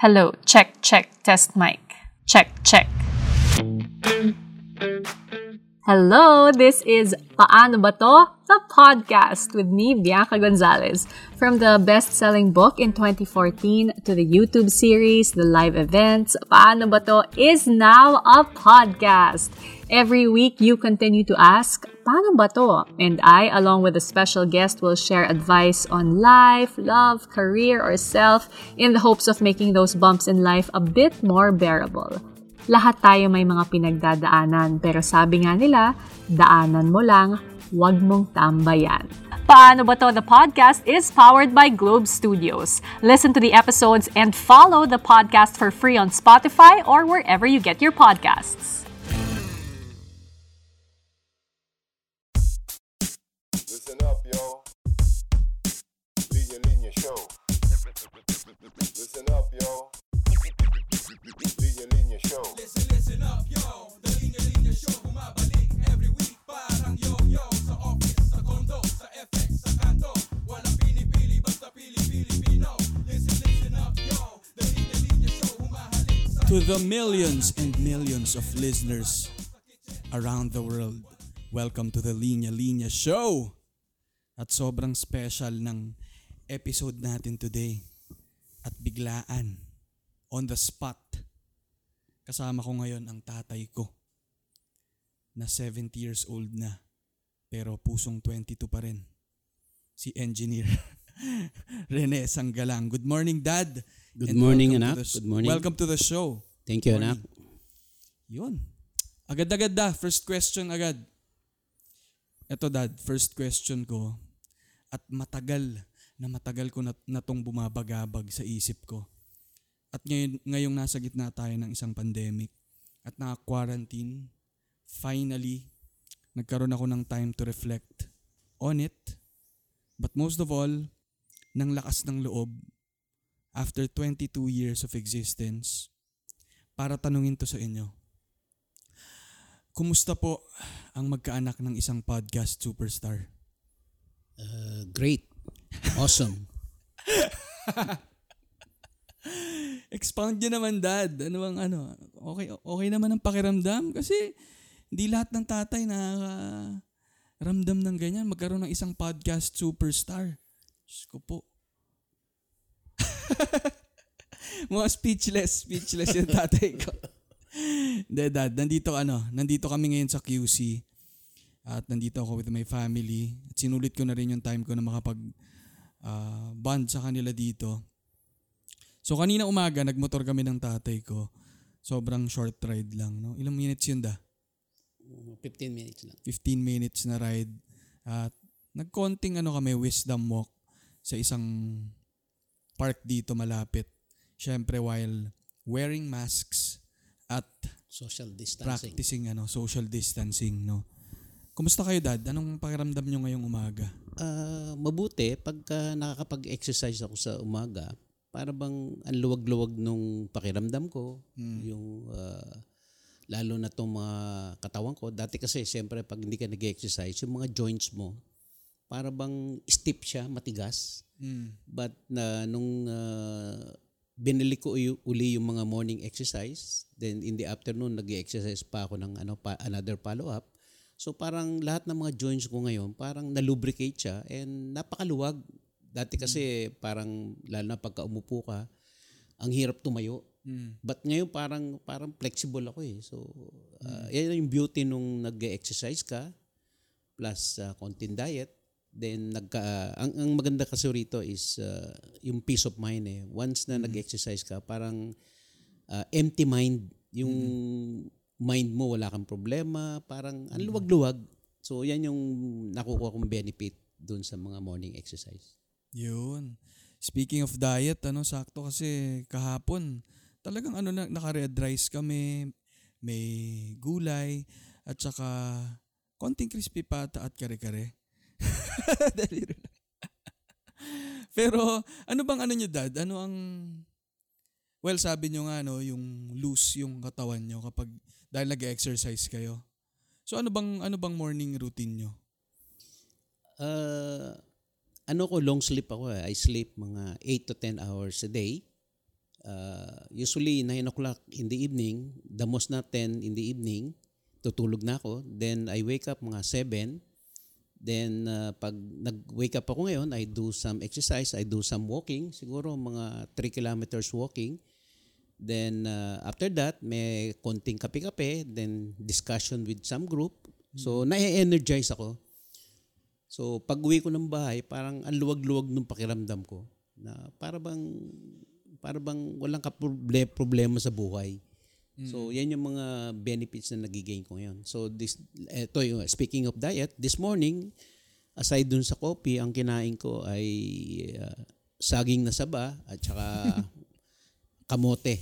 Hello, check, check, test mic. Check, check. Hello, this is Paano Ba To? The podcast with me, Bianca Gonzalez. From the best-selling book in 2014 to the YouTube series, the live events, Paano Ba To is now a podcast. Every week, you continue to ask, Paano ba to? And I, along with a special guest, will share advice on life, love, career, or self in the hopes of making those bumps in life a bit more bearable. Lahat tayo may mga pinagdadaanan, pero sabi nga nila, daanan mo lang, wag mong tambayan. Paano ba to? The podcast is powered by Globe Studios. Listen to the episodes and follow the podcast for free on Spotify or wherever you get your podcasts. Listen up. Linear Linear Show. Listen up. Linear Linear Show. Listen, listen up. The Linear Linear Show every week. Parang yo-yo sa office, sa condo, sa FX, sa basta pili-pili-pino. Listen, listen up. The Linear Linear Show. To the millions and millions of listeners around the world, welcome to the Linya Linya Show. At sobrang special ng episode natin today. At biglaan, on the spot, kasama ko ngayon ang tatay ko na 70 years old na pero pusong 22 pa rin. Si Engineer Rene Sanggalang. Good morning, Dad! Good And morning, anak. sh- Good morning. Welcome to the show. Thank you, anak. Yun. Agad-agad da. First question agad. Ito dad, first question ko. At matagal na matagal ko na, na bumabagabag sa isip ko. At ngayon, ngayong nasa gitna tayo ng isang pandemic at naka-quarantine, finally, nagkaroon ako ng time to reflect on it. But most of all, ng lakas ng loob after 22 years of existence, para tanungin to sa inyo. Kumusta po ang magkaanak ng isang podcast superstar? Uh, great. Awesome. Expound nyo naman, Dad. Ano bang ano? Okay, okay naman ang pakiramdam kasi hindi lahat ng tatay nakakaramdam ng ganyan. Magkaroon ng isang podcast superstar. Diyos po. Mga speechless, speechless yung tatay ko. Hindi, Dad. Nandito, ano, nandito kami ngayon sa QC. At nandito ako with my family. At sinulit ko na rin yung time ko na makapag ah, bond sa kanila dito. So kanina umaga, nagmotor kami ng tatay ko. Sobrang short ride lang. No? Ilang minutes yun da? 15 minutes lang. 15 minutes na ride. At nagkonting ano kami, wisdom walk sa isang park dito malapit. Siyempre while wearing masks at Social distancing. practicing ano social distancing no. Kumusta kayo dad? Anong pakiramdam nyo ngayong umaga? Ah, mabuti pagka nakakapag-exercise ako sa umaga, para bang ang luwag-luwag nung pakiramdam ko, yung ah, lalo na tong mga katawan ko. Dati kasi siyempre pag hindi ka nag-exercise, yung mga joints mo, para bang stiff siya, matigas. Mm. But na nung uh, binili ko u- uli yung mga morning exercise, then in the afternoon nag-exercise pa ako ng ano pa, another follow-up. So parang lahat ng mga joints ko ngayon parang na-lubricate siya and napakaluwag. Dati kasi parang lalo na pagka umupo ka, ang hirap tumayo. Mm. But ngayon parang parang flexible ako eh. So uh, yan yung beauty nung nag-exercise ka plus uh, konting diet. Then nagka ang, ang maganda kasi rito is uh, yung peace of mind eh. Once na nag-exercise ka, parang uh, empty mind. Yung mind mo wala kang problema, parang ang luwag-luwag. So yan yung nakukuha kong benefit dun sa mga morning exercise. Yun. Speaking of diet, ano, sakto kasi kahapon, talagang ano na, naka-red rice kami, may gulay, at saka konting crispy pata at kare-kare. Pero ano bang ano nyo dad? Ano ang Well, sabi nyo nga no, yung loose yung katawan nyo kapag dahil nag-exercise kayo. So ano bang ano bang morning routine nyo? Uh, ano ko, long sleep ako eh. I sleep mga 8 to 10 hours a day. Uh, usually 9 o'clock in the evening, the most na 10 in the evening, tutulog na ako. Then I wake up mga 7. Then uh, pag nag-wake up ako ngayon, I do some exercise, I do some walking, siguro mga 3 kilometers walking. Then uh, after that, may konting kape-kape, then discussion with some group. So na-energize ako. So pag uwi ko ng bahay, parang ang luwag-luwag ng pakiramdam ko na para bang para bang walang kaproble- problema sa buhay. So yan yung mga benefits na nagigain ko ngayon. So this eto yung speaking of diet, this morning aside dun sa coffee, ang kinain ko ay uh, saging na saba at saka kamote.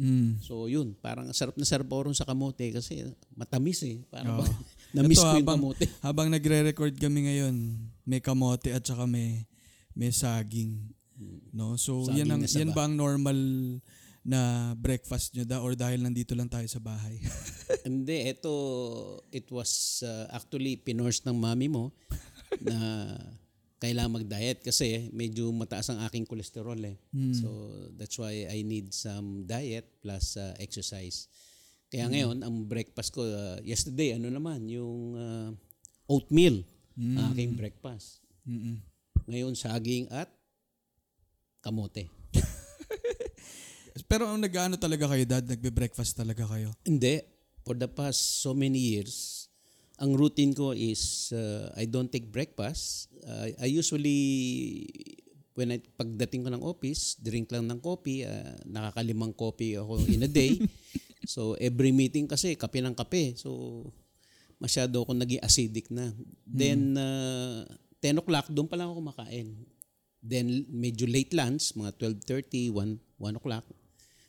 Mm. So yun, parang sarap na sarap ako sa kamote kasi matamis eh. Parang bang, na-miss ko yung habang, kamote. habang nagre-record kami ngayon, may kamote at saka may, may saging. No? So, Saging yan, ang, yan ba ang normal na breakfast nyo da or dahil nandito lang tayo sa bahay? Hindi, ito, it was uh, actually pinurse ng mami mo na kailangan mag-diet kasi medyo mataas ang aking kolesterol eh. So that's why I need some diet plus uh, exercise. Kaya ngayon, ang breakfast ko, uh, yesterday, ano naman, yung uh, oatmeal, ang aking breakfast. Mm-mm. Ngayon, saging at kamote. Pero ang nag-ano talaga kayo, dad? Nagbe-breakfast talaga kayo? Hindi. For the past so many years, ang routine ko is uh, I don't take breakfast. Uh, I usually, when I, pagdating ko ng office, drink lang ng coffee. Uh, nakakalimang coffee ako in a day. so every meeting kasi, kape ng kape. So masyado ako naging acidic na. Then, uh, 10 o'clock, doon pa lang ako kumakain. Then, medyo late lunch, mga 12.30, 1, 1 o'clock.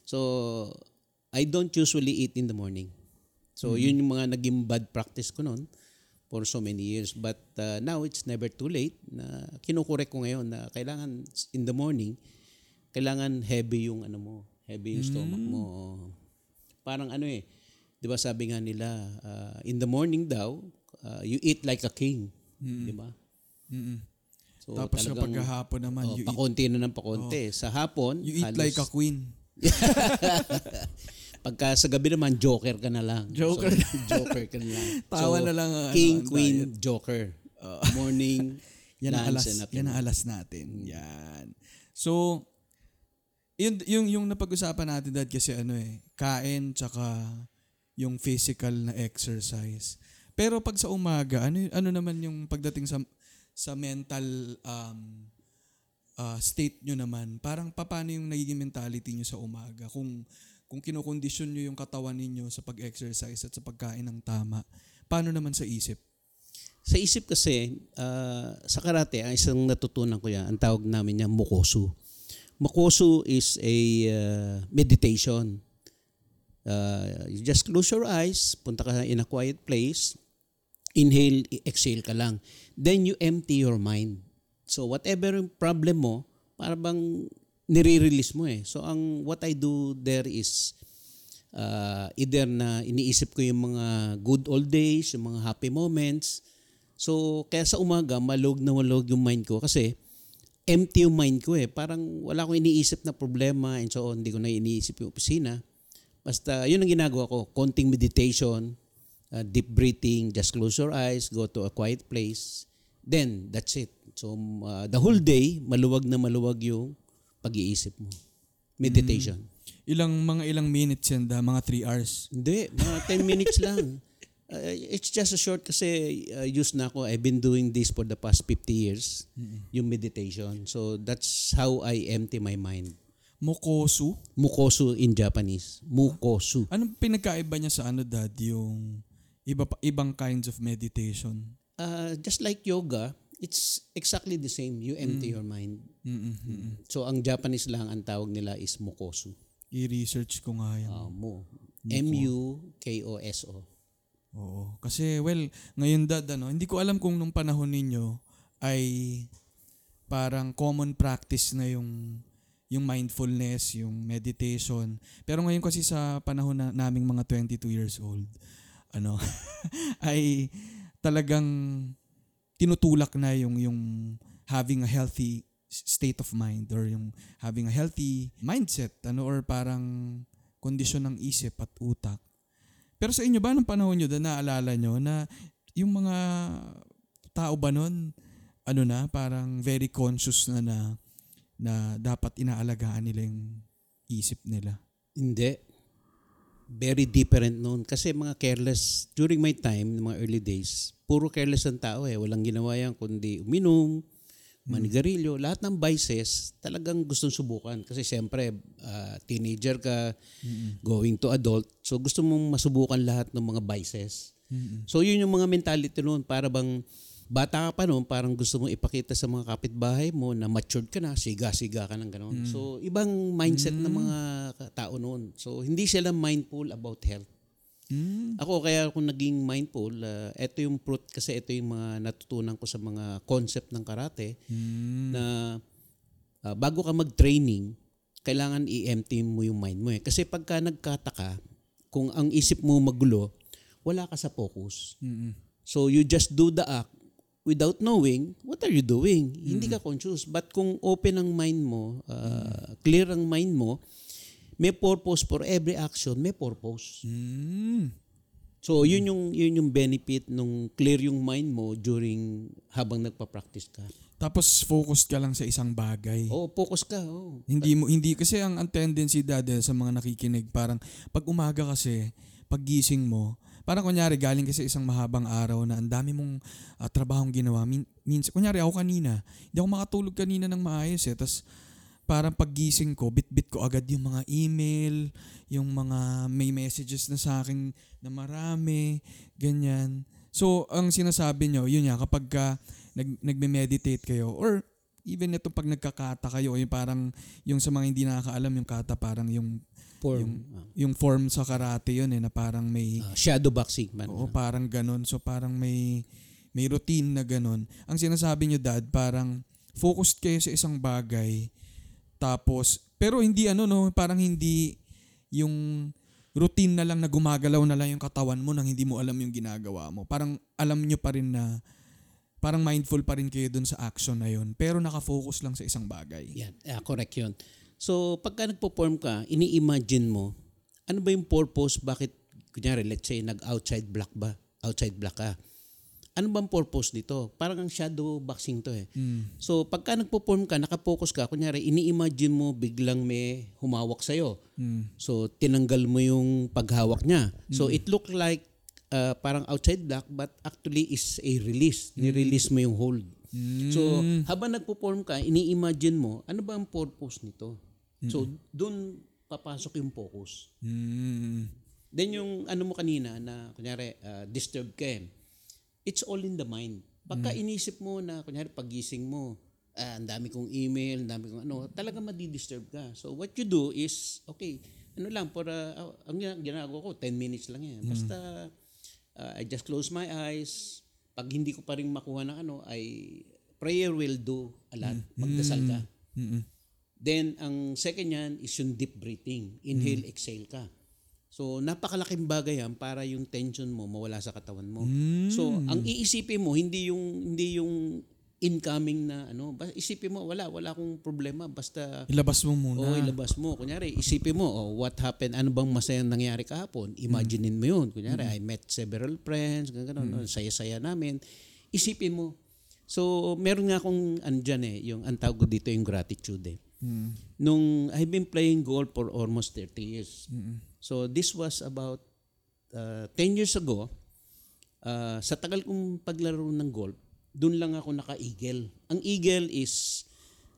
So, I don't usually eat in the morning. So, yun yung mga naging bad practice ko noon for so many years. But uh, now, it's never too late na kinukurek ko ngayon na kailangan in the morning, kailangan heavy yung ano mo, heavy yung stomach mo. Parang ano eh, di ba sabi nga nila, uh, in the morning daw, uh, you eat like a king. Di ba? Mm-mm. So, Tapos talagang, kapag hapon naman, oh, you, eat, pakonti na ng pakonti. Sa hapon, you eat halos- like a queen. Pagka sa gabi naman, joker ka na lang. Joker. So, joker ka na lang. Tawa na lang ang ano, King, queen, joker. Morning, Yan ang alas, and yan ang alas natin. Yan. So, yun, yung, yung napag-usapan natin dad kasi ano eh, kain tsaka yung physical na exercise. Pero pag sa umaga, ano, ano naman yung pagdating sa sa mental um, uh, state nyo naman? Parang paano yung nagiging mentality nyo sa umaga? Kung kung kinokondisyon nyo yung katawan ninyo sa pag-exercise at sa pagkain ng tama, paano naman sa isip? Sa isip kasi, ah, sa karate, ang isang natutunan ko yan, ang tawag namin niya mukosu. Mukosu is a ah, meditation. Uh, you just close your eyes, punta ka in a quiet place, inhale, exhale ka lang. Then you empty your mind. So whatever yung problem mo, para bang nire-release mo eh. So ang what I do there is uh, either na iniisip ko yung mga good old days, yung mga happy moments. So kaya sa umaga, malog na malog yung mind ko kasi empty yung mind ko eh. Parang wala akong iniisip na problema and so on. Hindi ko na iniisip yung opisina. Basta yun ang ginagawa ko. Konting meditation, uh, deep breathing, just close your eyes, go to a quiet place. Then, that's it. So, uh, the whole day, maluwag na maluwag yung pag-iisip mo. Meditation. Ilang mga ilang minutes yan da, mga 3 hours. Hindi, mga 10 minutes lang. Uh, it's just a short kasi uh, used na ako. I've been doing this for the past 50 years, yung meditation. So, that's how I empty my mind. Mokosu. Mukosu in Japanese. Mukosu. Anong pinagkaiba niya sa ano dad, yung iba pa, ibang kinds of meditation? Uh, just like yoga, it's exactly the same. You empty your mind. Mm-mm, mm-mm. So, ang Japanese lang, ang tawag nila is mukosu. I-research ko nga yan. Uh, mu. M-U-K-O-S-O. Oo. Kasi, well, ngayon dad, ano, hindi ko alam kung nung panahon ninyo ay parang common practice na yung yung mindfulness, yung meditation. Pero ngayon kasi sa panahon na naming mga 22 years old, ano, ay talagang tinutulak na yung yung having a healthy state of mind or yung having a healthy mindset ano or parang kondisyon ng isip at utak. Pero sa inyo ba nung panahon nyo na naalala nyo na yung mga tao ba nun ano na parang very conscious na na, na dapat inaalagaan nila yung isip nila? Hindi. Very different noon. Kasi mga careless, during my time, mga early days, puro careless ang tao eh. Walang ginawa yan kundi uminom, manigarilyo, lahat ng vices talagang gustong subukan. Kasi siyempre, ah, teenager ka, going to adult, so gusto mong masubukan lahat ng mga vices. So yun yung mga mentality noon, para bang bata ka pa noon, parang gusto mong ipakita sa mga kapitbahay mo na matured ka na, siga-siga ka ng gano'n. So ibang mindset ng mga tao noon. So hindi sila mindful about health. Mm. Ako kaya ako naging mindful, uh, ito yung fruit kasi ito yung mga natutunan ko sa mga concept ng karate Mm. na uh, bago ka mag-training, kailangan i-empty mo yung mind mo eh. Kasi pagka nagkataka, kung ang isip mo magulo, wala ka sa focus. Mm-mm. So you just do the act without knowing what are you doing. Hindi ka conscious. But kung open ang mind mo, uh, clear ang mind mo, may purpose for every action, may purpose. Mm. So yun yung yun yung benefit nung clear yung mind mo during habang nagpa-practice ka. Tapos focused ka lang sa isang bagay. Oh, focus ka. Oh. Hindi mo hindi kasi ang, ang tendency dati sa mga nakikinig parang pag umaga kasi paggising mo parang kunyari galing kasi isang mahabang araw na ang dami mong ah, trabahong ginawa. Min, minsan kunyari ako kanina, hindi ako makatulog kanina ng maayos eh. Tapos parang paggising ko, bit-bit ko agad yung mga email, yung mga may messages na sa akin na marami, ganyan. So, ang sinasabi nyo, yun nga, kapag ka nag, nagme-meditate kayo, or even ito pag nagkakata kayo, yung parang, yung sa mga hindi nakakaalam, yung kata parang yung, Form. yung form sa karate yun eh, na parang may, Ah, shadow boxing man. Oo, parang ganun. So parang may may routine na ganun. Ang sinasabi nyo dad, parang focused kayo sa isang bagay. Tapos pero hindi ano no, parang hindi yung routine na lang na gumagalaw na lang yung katawan mo nang hindi mo alam yung ginagawa mo. Parang alam nyo pa rin na parang mindful pa rin kayo dun sa action na yun. Pero nakafocus lang sa isang bagay. Yan, ah, correct yun. So, pagka nagpo-form ka, ini-imagine mo, ano ba yung purpose, bakit, kunyari, let's say, nag-outside block ba? Outside block ka. Ano bang purpose nito? Parang ang shadow boxing to eh. Mm. So, pagka nagpo-form ka, nakapokus ka, kunyari, ini-imagine mo biglang may humawak sa'yo. Mm. So, tinanggal mo yung paghawak niya. So, it look like uh, parang outside block but actually is a release. Ni-release mo yung hold. Mm. So, habang nagpo-form ka, ini-imagine mo, ano ba ang purpose nito? So, doon papasok yung focus. Mm. Then yung ano mo kanina na kunyari uh, disturbed ka eh, it's all in the mind. Pagka inisip mo na kunyari pagising mo, ah, ang dami kong email, ang dami kong ano, talaga madi-disturb ka. So what you do is, okay, ano lang, para, uh, ang gina- ginagawa ko, 10 minutes lang yan. Basta, uh, I just close my eyes. Pag hindi ko pa rin makuha ng ano, ay prayer will do a lot. Magdasal ka. Mm-mm. Then, ang second yan is yung deep breathing. Inhale, exhale ka. So, napakalaking bagay yan para yung tension mo mawala sa katawan mo. So, ang iisipin mo, hindi yung, hindi yung incoming na ano, basta isipin mo, wala, wala akong problema. Basta, Ilabas mo muna. o ilabas mo. Kunyari, isipin mo, oh, what happened, ano bang masayang nangyari kahapon? Imaginein mo yun. Kunyari, I met several friends, ganun, ganun, saya-saya namin. Isipin mo. So, meron nga akong, andyan eh, yung, ang tawag dito yung gratitude eh. Mm. Nung I've been playing golf for almost 30 years. Mm-mm. So this was about uh, 10 years ago. Uh, sa tagal kong paglaro ng golf, doon lang ako naka-eagle. Ang eagle is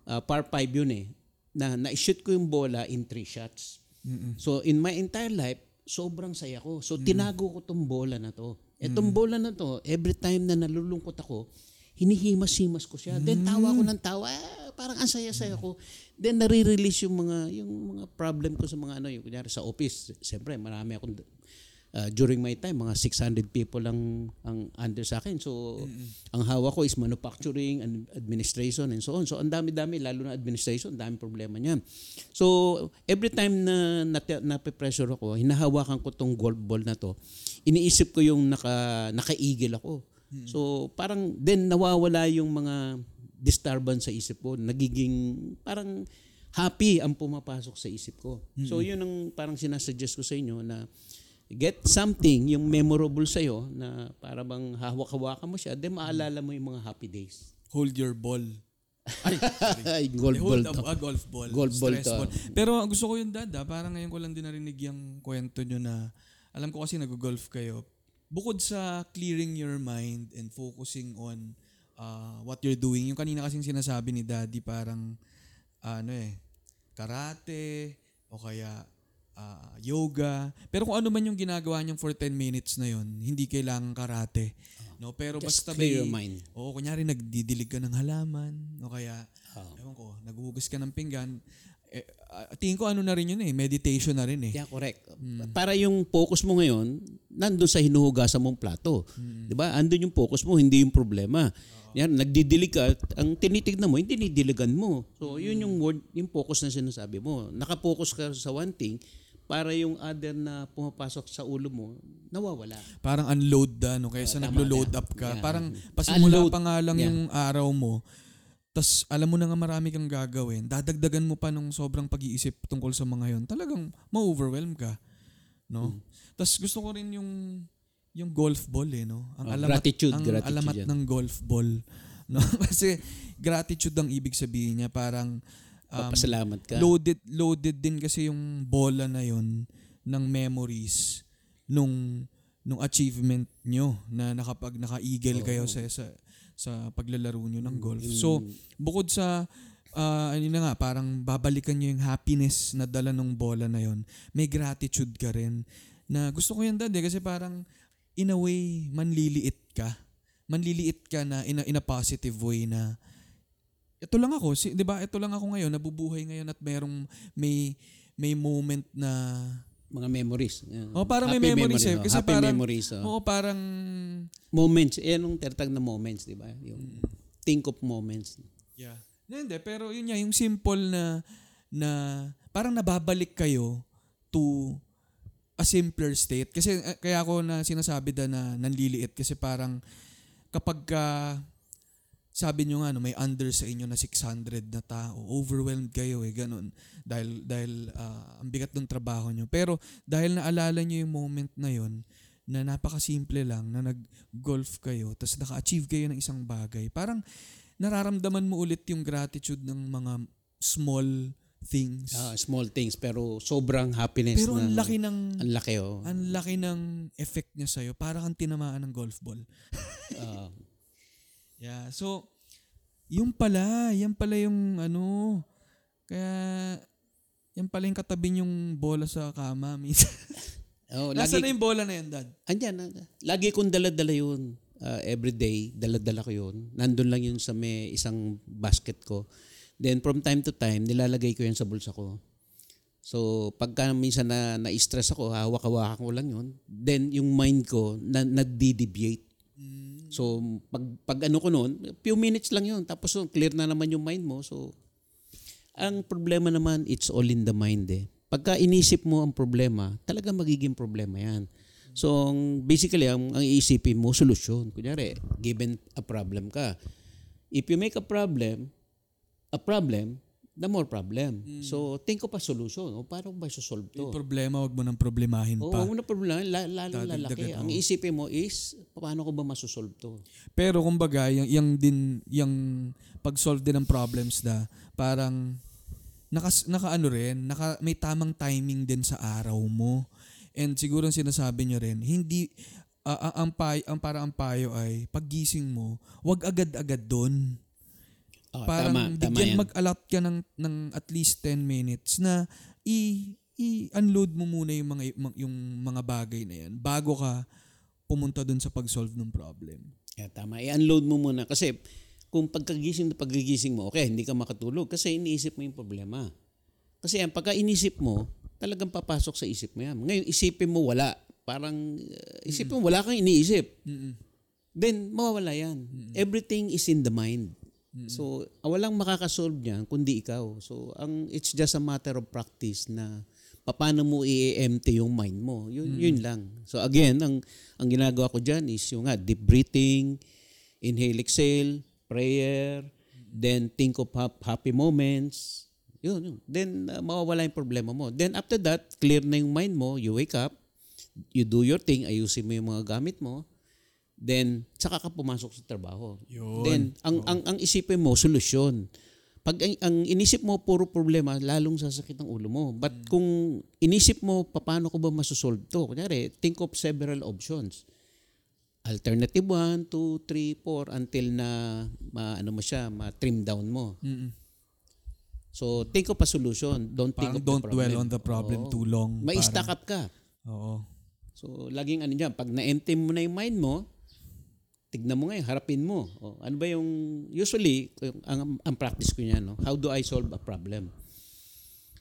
uh, par 5 yun eh. Na na-shoot ko yung bola in 3 shots. Mm-mm. So in my entire life, sobrang saya ko. So tinago ko tong bola na to. Etong bola na to, every time na nalulungkot ako, hinihimas-himas ko siya. Then tawa ko ng tawa, ah, parang ang saya-saya ko. Then nare-release yung mga yung mga problem ko sa mga ano, yung kunyari sa office. Siyempre, marami akong uh, during my time, mga 600 people lang ang under sa akin. So, ang hawak ko is manufacturing and administration and so on. So, ang dami-dami, lalo na administration, ang dami problema niyan. So, every time na nape-pressure ako, hinahawakan ko tong golf ball na to, iniisip ko yung naka, naka-eagle ako. So, parang then nawawala yung mga disturbance sa isip ko. Nagiging parang happy ang pumapasok sa isip ko. So yun ang parang sinasuggest ko sa inyo na get something, yung memorable sa'yo na para bang hawak-hawakan mo siya, then maalala mo yung mga happy days. Hold your ball. Ay, golf ball hold to. ah, golf ball. Golf ball Stress to. ball. Pero gusto ko yung dad, ah, parang ngayon ko lang din narinig yung kwento nyo na alam ko kasi nag-golf kayo. Bukod sa clearing your mind and focusing on uh, what you're doing, yung kanina kasing sinasabi ni daddy parang ano eh, karate o kaya ah, yoga. Pero kung ano man yung ginagawa niyang for 10 minutes na yun, hindi kailangan karate. No, pero Just basta clear may- your mind. Oo, kunyari nagdidilig ka ng halaman o kaya ewan ko, naghuhugas ka ng pinggan. Eh, ah, tingin ko ano na rin yun eh, meditation na rin eh. Yeah, correct. Para yung focus mo ngayon, nandun sa hinuhugasan mong plato. 'Di ba? Andun yung focus mo, hindi yung problema. Yan, nagdidilig ka, ang tinitignan mo, hindi dinidiligan mo. So, yun yung word, yung focus na sinasabi mo. Nakapokus ka sa one thing, para yung other na pumapasok sa ulo mo, nawawala. Parang unload na, no? Kaysa tama naglo-load up ka. Yeah. Parang pasimula Unload. pa nga lang Yeah. yung araw mo, tas alam mo na nga marami kang gagawin, dadagdagan mo pa nung sobrang pag-iisip tungkol sa mga yon talagang ma-overwhelm ka. No? Hmm. Tas gusto ko rin yung yung golf ball eh, no? Ang Oh, alamat, gratitude, ang gratitude alamat yan. ng golf ball. No? Kasi gratitude ang ibig sabihin niya. Parang um, Papasalamat ka. loaded loaded din kasi yung bola na yon ng memories nung nung achievement nyo na nakapag naka-eagle kayo sa sa sa paglalaro nyo ng golf. So, bukod sa ah, ano na nga, parang babalikan nyo yung happiness na dala ng bola na yon may gratitude ka rin na gusto ko yan dad eh, kasi parang in a way, manliliit ka. Manliliit ka na in a, in a positive way na ito lang ako, si, 'di ba? Ito lang ako ngayon, nabubuhay ngayon at merong may may moment na mga memories. Yeah. Oh, parang may memories eh. oh. Kasi Happy parang- memories. oh. Oo, parang Moments. Yan yung tertag na moments, di ba? Yung think of moments. yeah. Hindi, pero yun nga, yung simple na na parang nababalik kayo to a simpler state. Kasi eh, kaya ako na sinasabi da na nanliliit kasi parang kapag ka sabi nyo nga no, may under sa inyo na 600 na tao, overwhelmed kayo eh, ganun. Dahil, dahil ah, ang bigat ng trabaho nyo. Pero dahil naalala nyo yung moment na yon na napakasimple lang, na nag-golf kayo, tapos naka-achieve kayo ng isang bagay, parang nararamdaman mo ulit yung gratitude ng mga small things. Ah, small things pero sobrang happiness Pero ang na- laki ng ang laki oh. ang laki ng effect niya sa'yo. Para kang tinamaan ng golf ball. Ah, Yeah. So, yung pala, yan pala yung ano, kaya, yan pala yung katabi yung bola sa kama. Minsan. oh, Nasaan lagi na yung bola na yan, dad? andyan ah, lagi kong dala-dala yun. Ah, every day, dala-dala ko yun. Nandun lang yun sa may isang basket ko. Then from time to time, nilalagay ko yun sa bulsa ko. So, pagka minsan na na-stress ako, hawak-hawakan ko lang yun. Then, yung mind ko, na, nagdi-deviate. So, pag, pag ano ko noon, few minutes lang yun. Tapos, clear na naman yung mind mo. So, ang problema naman, it's all in the mind eh. Pagka inisip mo ang problema, talaga magiging problema yan. So, basically, ang, ang iisipin mo, solusyon. Kunyari, given a problem ka. If you make a problem, a problem, the more problem. So, think of a solution. O, paano ba solve Yung to? problema, wag mo nang problemahin Oo, pa. mo na problema. La, lalo lalaki. Ang oo. isipin mo is, paano ko ba masosolve to? Pero kumbaga, yung, yung din, yung pag-solve din ng problems na parang naka, naka ano rin, naka, may tamang timing din sa araw mo. And siguro ang sinasabi nyo rin, hindi, ah, ang, ang, ang parang ang payo ay, paggising mo, wag agad-agad doon. Oh, parang tama, tama bigyan yan. mag-allot ka ng, ng at least 10 minutes na i, i-unload mo muna yung mga, yung mga bagay na yan bago ka pumunta doon sa pag-solve ng problem. Yeah, tama. I-unload mo muna. Kasi kung pagkagising na pagkagising mo, okay, hindi ka makatulog kasi iniisip mo yung problema. Kasi yan, pagka inisip mo, talagang papasok sa isip mo yan. Ngayon, isipin mo wala. Parang, uh, isipin mo wala kang iniisip. Then, mawawala yan. Everything is in the mind. So, ah, walang makakasolve niyan kundi ikaw. So, ang it's just a matter of practice na paano mo i-empty yung mind mo. Yun, yun lang. So, again, ang, ang ginagawa ko dyan is yung nga, deep breathing, inhale, exhale, prayer, Then think of hap- happy moments. Yun, yun. Then uh, mawawala yung problema mo. Then after that, clear na yung mind mo, you wake up, you do your thing, ayusin mo yung mga gamit mo, then saka ka pumasok sa trabaho. Yun. Then ang ang ang isipin mo solusyon. Pag ang, ang inisip mo puro problema, lalong sasakit ang ulo mo. But kung inisip mo paano ko ba masosolve to? Kunyari, think of several options. Alternative 1, 2, 3, 4 until na ma, ano mo siya, ma-trim down mo. Mm-mm. So think of a solution. Don't think Parang of the don't problem. dwell on the problem Oo. too long. May Parang- stack up ka. Oo. So, laging ano dyan, pag na-empty mo na yung mind mo, tignan mo ngayon, harapin mo. O, ano ba yung, usually, ang, ang practice ko niyan, no? how do I solve a problem?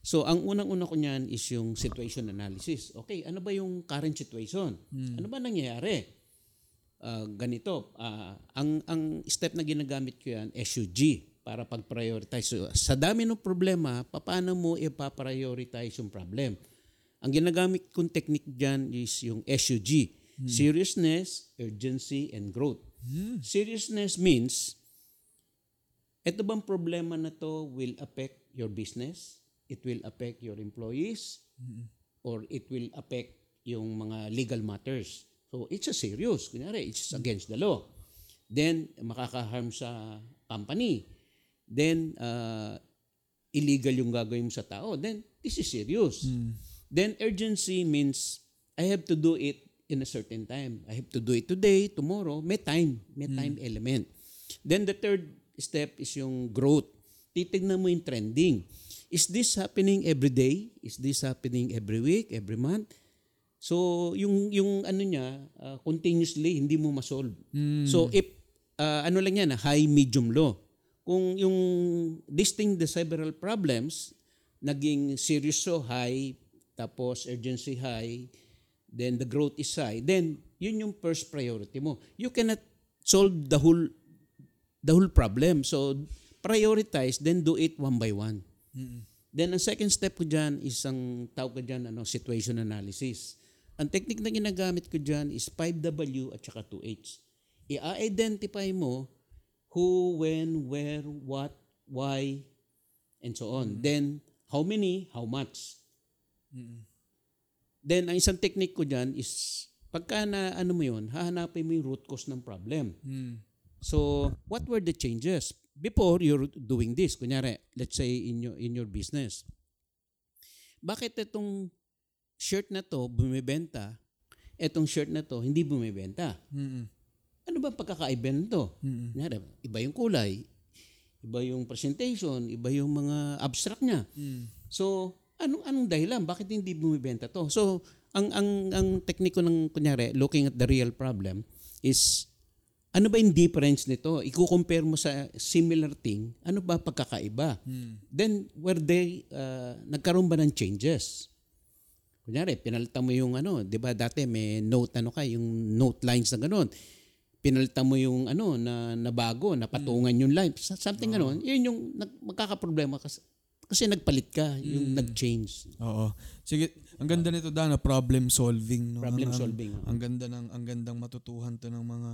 So, ang unang-una ko niyan is yung situation analysis. Okay, ano ba yung current situation? Ano ba nangyayari? Ah, ganito, ah, ang, ang step na ginagamit ko yan, SUG, para pag-prioritize. So, sa dami ng problema, paano mo ipaprioritize yung problem? Ang ginagamit kong technique dyan is yung SUG. Seriousness, urgency, and growth. Seriousness means, ito bang problema na to will affect your business? It will affect your employees? Or it will affect yung mga legal matters? So, it's a serious. Kunyari, it's against the law. Then, makaka-harm sa company. Then, uh, illegal yung gagawin mo sa tao. Then, this is serious. Then urgency means I have to do it in a certain time. I have to do it today, tomorrow. May time. May time element. Then the third step is yung growth. Titignan mo yung trending. Is this happening every day? Is this happening every week, every month? So, yung yung ano niya, uh, continuously hindi mo ma-solve. So, if uh, ano lang yan, high, medium, low. Kung yung thing, the several problems, naging serious so high, tapos urgency high, then the growth is high, then yun yung first priority mo. You cannot solve the whole the whole problem. So, prioritize, then do it one by one. Then, ang second step ko dyan is ang tawag ko dyan, ano, situation analysis. Ang technique na ginagamit ko dyan is 5W at saka 2H. I-identify mo who, when, where, what, why, and so on. Then, how many, how much. Then, ang isang technique ko dyan is, pagka na ano mo yun, hahanapin mo yung root cause ng problem. So, what were the changes before you're doing this? Kunyari, let's say in your, in your business. Bakit itong shirt na to bumibenta, itong shirt na to hindi bumibenta? Mm-mm. Ano ba pagkakaiba nito? Mm-mm. Kunyari, iba yung kulay, iba yung presentation, iba yung mga abstract niya. Mm. So, anong anong dahilan bakit hindi bumibenta to? So, ang ang ang tekniko ng kunyari looking at the real problem is ano ba yung difference nito? Iko-compare mo sa similar thing, ano ba pagkakaiba? Then were they uh, nagkaroon ba ng changes? Kunyari, pinalitan mo yung ano, 'di ba dati may note ano ka, yung note lines na gano'n. Pinalitan mo yung ano na nabago, napatungan yung line, something gano'n. Yun yung nag, magkakaproblema kasi kasi nagpalit ka, yung nag-change. Oo. Sige, ang ganda nito Dana, problem solving. No? Problem Ang- ang- solving. Ang, ganda ng ang gandang matutuhan to ng mga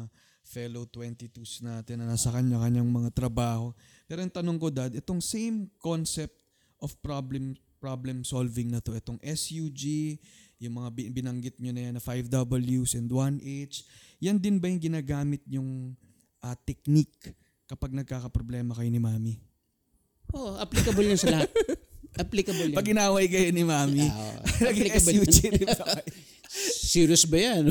fellow 22s natin na nasa kanya-kanyang mga trabaho. Pero ang tanong ko dad, itong same concept of problem problem solving na to, itong SUG, yung mga bi- binanggit nyo na yan na 5Ws and 1H, yan din ba yung ginagamit yung ah, technique kapag nagkakaproblema kayo ni Mami? Oh, applicable yan sa lahat. applicable yan. Pag inaway kayo ni Mami, naging applicable SUG? Serious ba yan?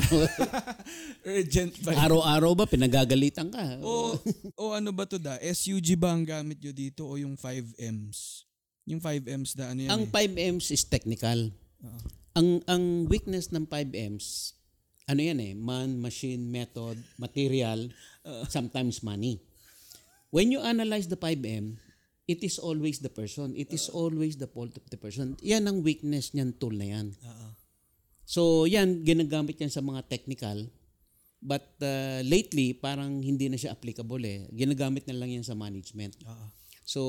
Urgent ba? yun? Araw-araw ba pinagagalitan ka? o, o ano ba to da? SUG ba ang gamit nyo dito o yung 5Ms? Yung 5Ms da ano yan Ang eh? 5Ms is technical. Ang ang weakness ng 5Ms, ano yan eh, man, machine, method, material, sometimes money. When you analyze the 5M, it is always the person. It is always the fault of the person. Yan ang weakness niyan tool na yan. Oo. So, yan, ginagamit yan sa mga technical. But uh, lately, parang hindi na siya applicable eh. Ginagamit na lang yan sa management. Oo. So,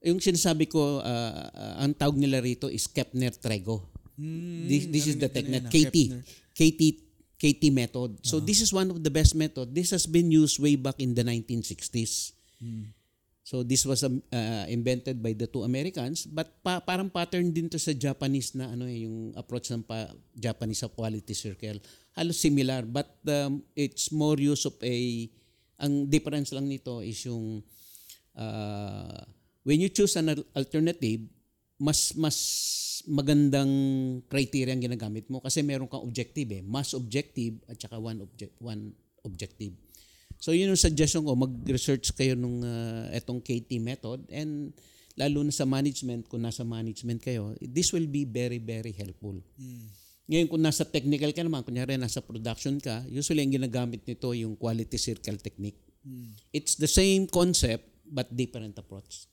yung sinasabi ko, uh, uh, ang tawag nila rito is Kepner-Trego. Hmm, This, this is the technique, KT. Kepner. KT, KT method. So, this is one of the best method. This has been used way back in the 1960s. So this was um, uh, invented by the two Americans but pa- parang pattern din to sa Japanese na ano eh, yung approach ng pa- Japanese sa quality circle. Halos similar but um, it's more use of a ang difference lang nito is yung uh, when you choose an al- alternative mas mas magandang criteria ang ginagamit mo kasi meron kang objective eh mass objective at saka one object one objective So yun yung suggestion ko, mag-research kayo nung uh, etong KT method and lalo na sa management, kung nasa management kayo, this will be very, very helpful. Ngayon kung nasa technical ka naman, kunyari nasa production ka, usually ang ginagamit nito yung quality circle technique. It's the same concept but different approach.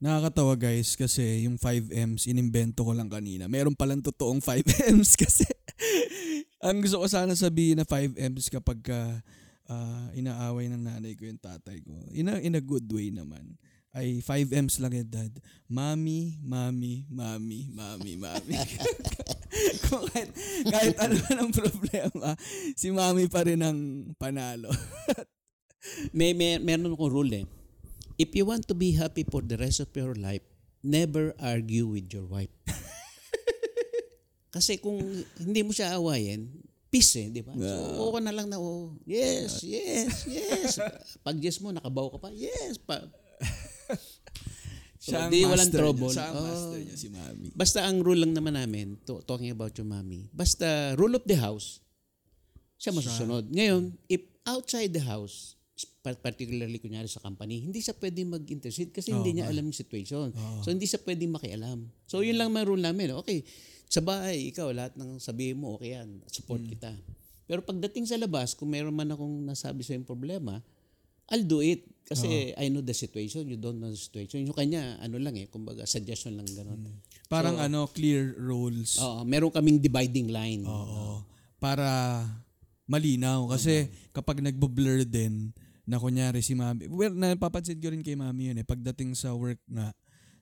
Nakakatawa guys kasi yung 5Ms inimbento ko lang kanina. Meron palang totoong 5Ms kasi ang gusto ko sana sabihin na 5Ms kapag ka, ah, inaaway ng nanay ko yung tatay ko. In a, in a good way naman. Ay 5Ms lang yung dad. Mami, mami, mami, mami, mami. Kung kahit, kahit ano man ang problema, si mami pa rin ang panalo. May, may meron akong rule eh. If you want to be happy for the rest of your life, never argue with your wife. Kasi kung hindi mo siya awayin, peace eh, di ba? So, oo na lang na, oh, yes, yes, yes. Pag yes mo, nakabaw ka pa, yes. Pa. So, Siya ang di walang trouble. Niya. Siya ang Oh. master niya, si mami. Basta ang rule lang naman namin, to, talking about your mommy, basta rule of the house, siya masusunod. Ngayon, if outside the house, particularly kunyari sa company, hindi siya pwede mag-intercede kasi hindi niya alam yung situation. So, hindi siya pwede makialam. So, yun lang may rule namin. Okay, sa bahay, ikaw, lahat ng sabihin mo, okay yan, support kita. Pero pagdating sa labas, kung meron man akong nasabi sa yung problema, I'll do it. Kasi I know the situation, you don't know the situation. Yung kanya, ano lang eh, kumbaga, suggestion lang gano'n. Parang ano, clear roles. Oo, meron kaming dividing line. Oo. Para malinaw. Kasi kapag nagbo-blur din, na kunyari si mami, well, napapansin ko rin kay mami yun eh, pagdating sa work nga,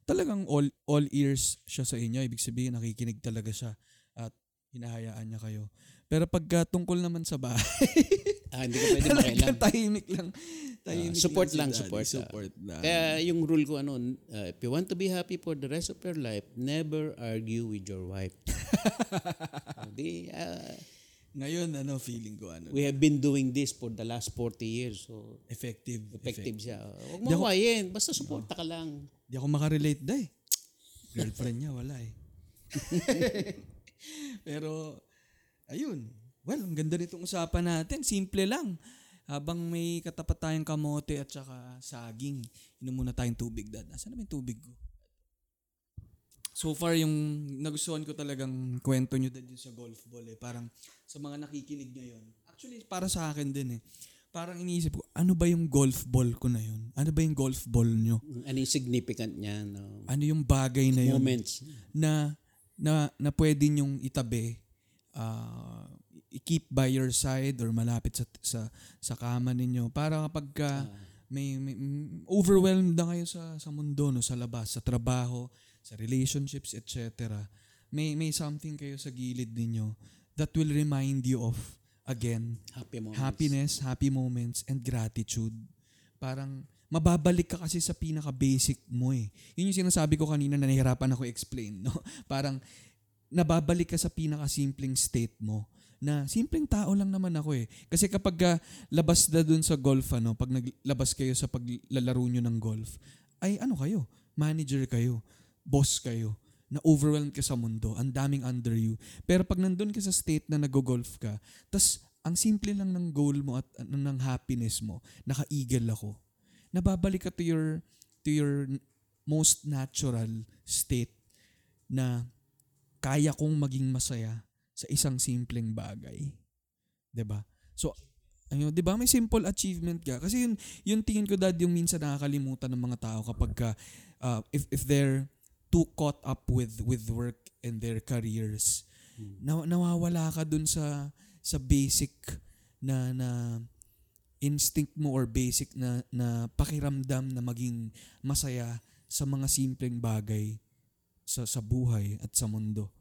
talagang all, all ears siya sa inyo. Ibig sabihin, nakikinig talaga siya at hinahayaan niya kayo. Pero pagka tungkol naman sa bahay, Ah, hindi ka pwede makialam. tahimik lang. Tahimik Ah, support si lang, daddy. support, ah. Support lang. Kaya yung rule ko ano, uh, if you want to be happy for the rest of your life, never argue with your wife. Di, ah, Ngayon, ano, feeling ko, ano, we have been doing this for the last 40 years. So, effective. effective siya. Huwag mo awayin. Basta suporta ka lang. Di ako makarelate da eh. Girlfriend niya, wala eh. Pero, ayun. Well, ang ganda nitong usapan natin. Simple lang. Habang may katapat tayong kamote at saka saging, inom muna tayong tubig, dad. Nasaan na tubig ko? So far, yung nagustuhan ko talagang kwento nyo yung sa golf ball eh. Parang sa mga nakikinig ngayon. Actually, para sa akin din eh. Parang iniisip ko, ano ba yung golf ball ko na yun? Ano ba yung golf ball nyo? Ano yung significant niya? No? ano yung bagay na yun Moments. na na na pwede nyong itabi ah, i-keep by your side or malapit sa sa sa kama ninyo para kapag ka may, may mm, overwhelmed na kayo sa sa mundo no sa labas sa trabaho sa relationships etc may may something kayo sa gilid ninyo that will remind you of again Happy moments. happiness, happy moments, and gratitude. Parang mababalik ka kasi sa pinaka-basic mo eh. Yun yung sinasabi ko kanina na nahihirapan ako explain. No? Parang nababalik ka sa pinaka-simpleng state mo na simpleng tao lang naman ako eh. Kasi kapag ka labas na dun sa golf, ano, pag naglabas kayo sa paglalaro nyo ng golf, ay ano kayo? Manager kayo. Boss kayo na overwhelmed ka sa mundo, ang daming under you. Pero pag nandun ka sa state na nag-golf ka, tas ang simple lang ng goal mo at ano, ng happiness mo, naka-eagle ako. Nababalik ka to your to your most natural state na kaya kong maging masaya sa isang simpleng bagay. 'Di ba? So ayun, 'di ba may simple achievement ka kasi yun yung tingin ko dad yung minsan nakakalimutan ng mga tao kapag ka uh, if if they're too caught up with with work and their careers. Na, nawawala ka dun sa sa basic na na instinct mo or basic na na pakiramdam na maging masaya sa mga simpleng bagay sa sa buhay at sa mundo.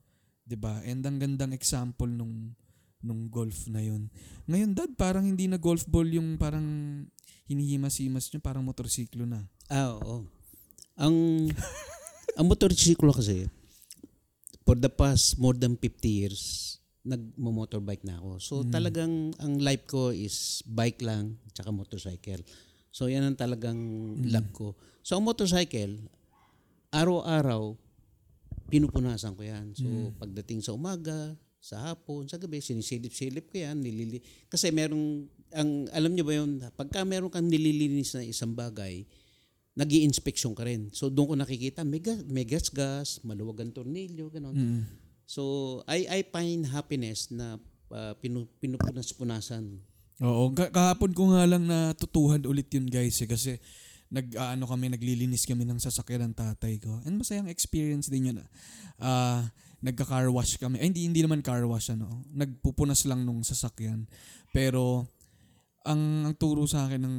'Di ba? And ang gandang example nung nung golf na yun. Ngayon dad, parang hindi na golf ball yung parang hinihimas-himas nyo, parang motorsiklo na. Ah, oo. Ang ang motorsiklo kasi for the past more than 50 years nagmo-motorbike na ako. So talagang ang life ko is bike lang tsaka motorcycle. So yan ang talagang love ko. So ang motorcycle araw-araw pinupunasan ko yan. So pagdating sa umaga, sa hapon, sa gabi, sinisilip-silip ko yan, nilili kasi merong ang alam niyo ba yun, pagka meron kang nililinis na isang bagay, nag inspeksyon ka rin. So doon ko nakikita may gas, may gas gas, maluwag ang tornilyo, ganun. So I I find happiness na uh, pinu, pinupunas-punasan. Oo, ka- kahapon ko nga lang natutuhan ulit yun guys eh, kasi nag ano kami naglilinis kami ng sasakyan ng tatay ko. And masayang experience din yun. Ah, nagka-car wash kami. Ay, hindi hindi naman car wash ano. Nagpupunas lang nung sasakyan. Pero ang ang turo sa akin ng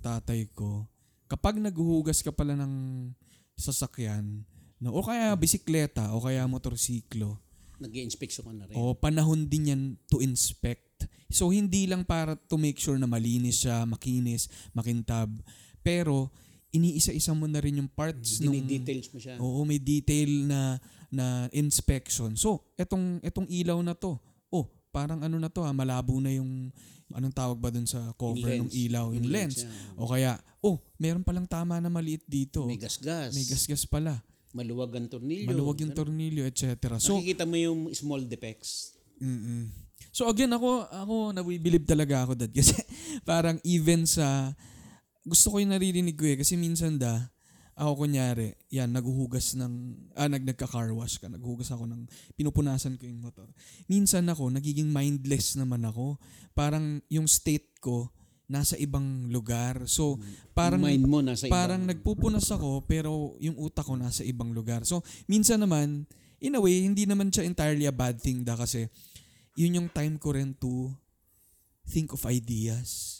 tatay ko, kapag naghuhugas ka pala ng sasakyan, no, o kaya bisikleta o kaya motorsiklo, nag inspeksyon ka na rin. o panahon din yan to inspect. So hindi lang para to make sure na malinis siya, makinis, makintab, pero iniisa-isa mo na rin yung parts nung Dini-details mo siya. Oo, may detail na na inspection. So, etong etong ilaw na to. Parang ano na to ha, malabo na yung anong tawag ba dun sa cover Yung ng ilaw, yung, Yung lens. lens, yeah. O kaya, oh, meron palang tama na maliit dito. May gas-gas. May gas-gas pala. Maluwag ang tornilyo. Maluwag yung tornilyo, etc. So, Nakikita mo yung small defects. Mm-mm. So again ako ako nabibilib talaga ako dad kasi parang even sa gusto ko yung naririnig ko eh kasi minsan da ako kunyari yan naghuhugas ng ah nag nagka-car wash ka naghuhugas ako ng pinupunasan ko yung motor. Minsan ako nagiging mindless naman ako. Parang yung state ko nasa ibang lugar. So parang yung mind mo nasa parang ibang, nagpupunas ako pero yung utak ko nasa ibang lugar. So minsan naman in a way hindi naman siya entirely a bad thing da kasi yun yung time ko rin to think of ideas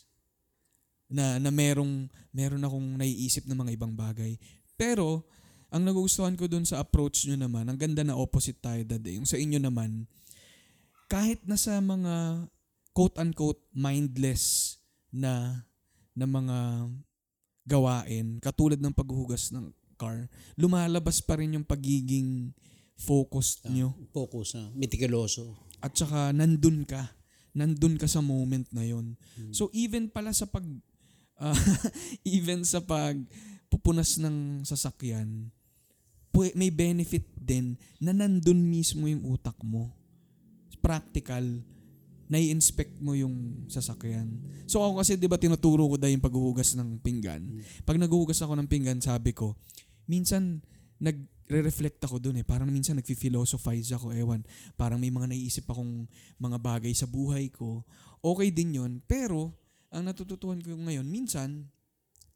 na na merong meron akong naiisip na mga ibang bagay. Pero ang nagugustuhan ko dun sa approach nyo naman, ang ganda na opposite tayo dad. eh. Yung sa inyo naman, kahit na sa mga quote-unquote mindless na na mga gawain, katulad ng paghuhugas ng car, lumalabas pa rin yung pagiging focused nyo. focus, ah, meticuloso. At saka nandun ka. Nandun ka sa moment na yon. So even pala sa pag ah, even sa pag pupunas ng sasakyan, may benefit din na nandun mismo yung utak mo. Practical, nai-inspect mo yung sasakyan. So ako kasi 'di ba tinuturo ko dahil yung paghuhugas ng pinggan. Pag naghuhugas ako ng pinggan, sabi ko, minsan nagre-reflect ako dun eh. Parang minsan nagfi-philosophize ako, ewan. Parang may mga naiisip akong mga bagay sa buhay ko. Okay din yon Pero, ang natututuhan ko ngayon, minsan,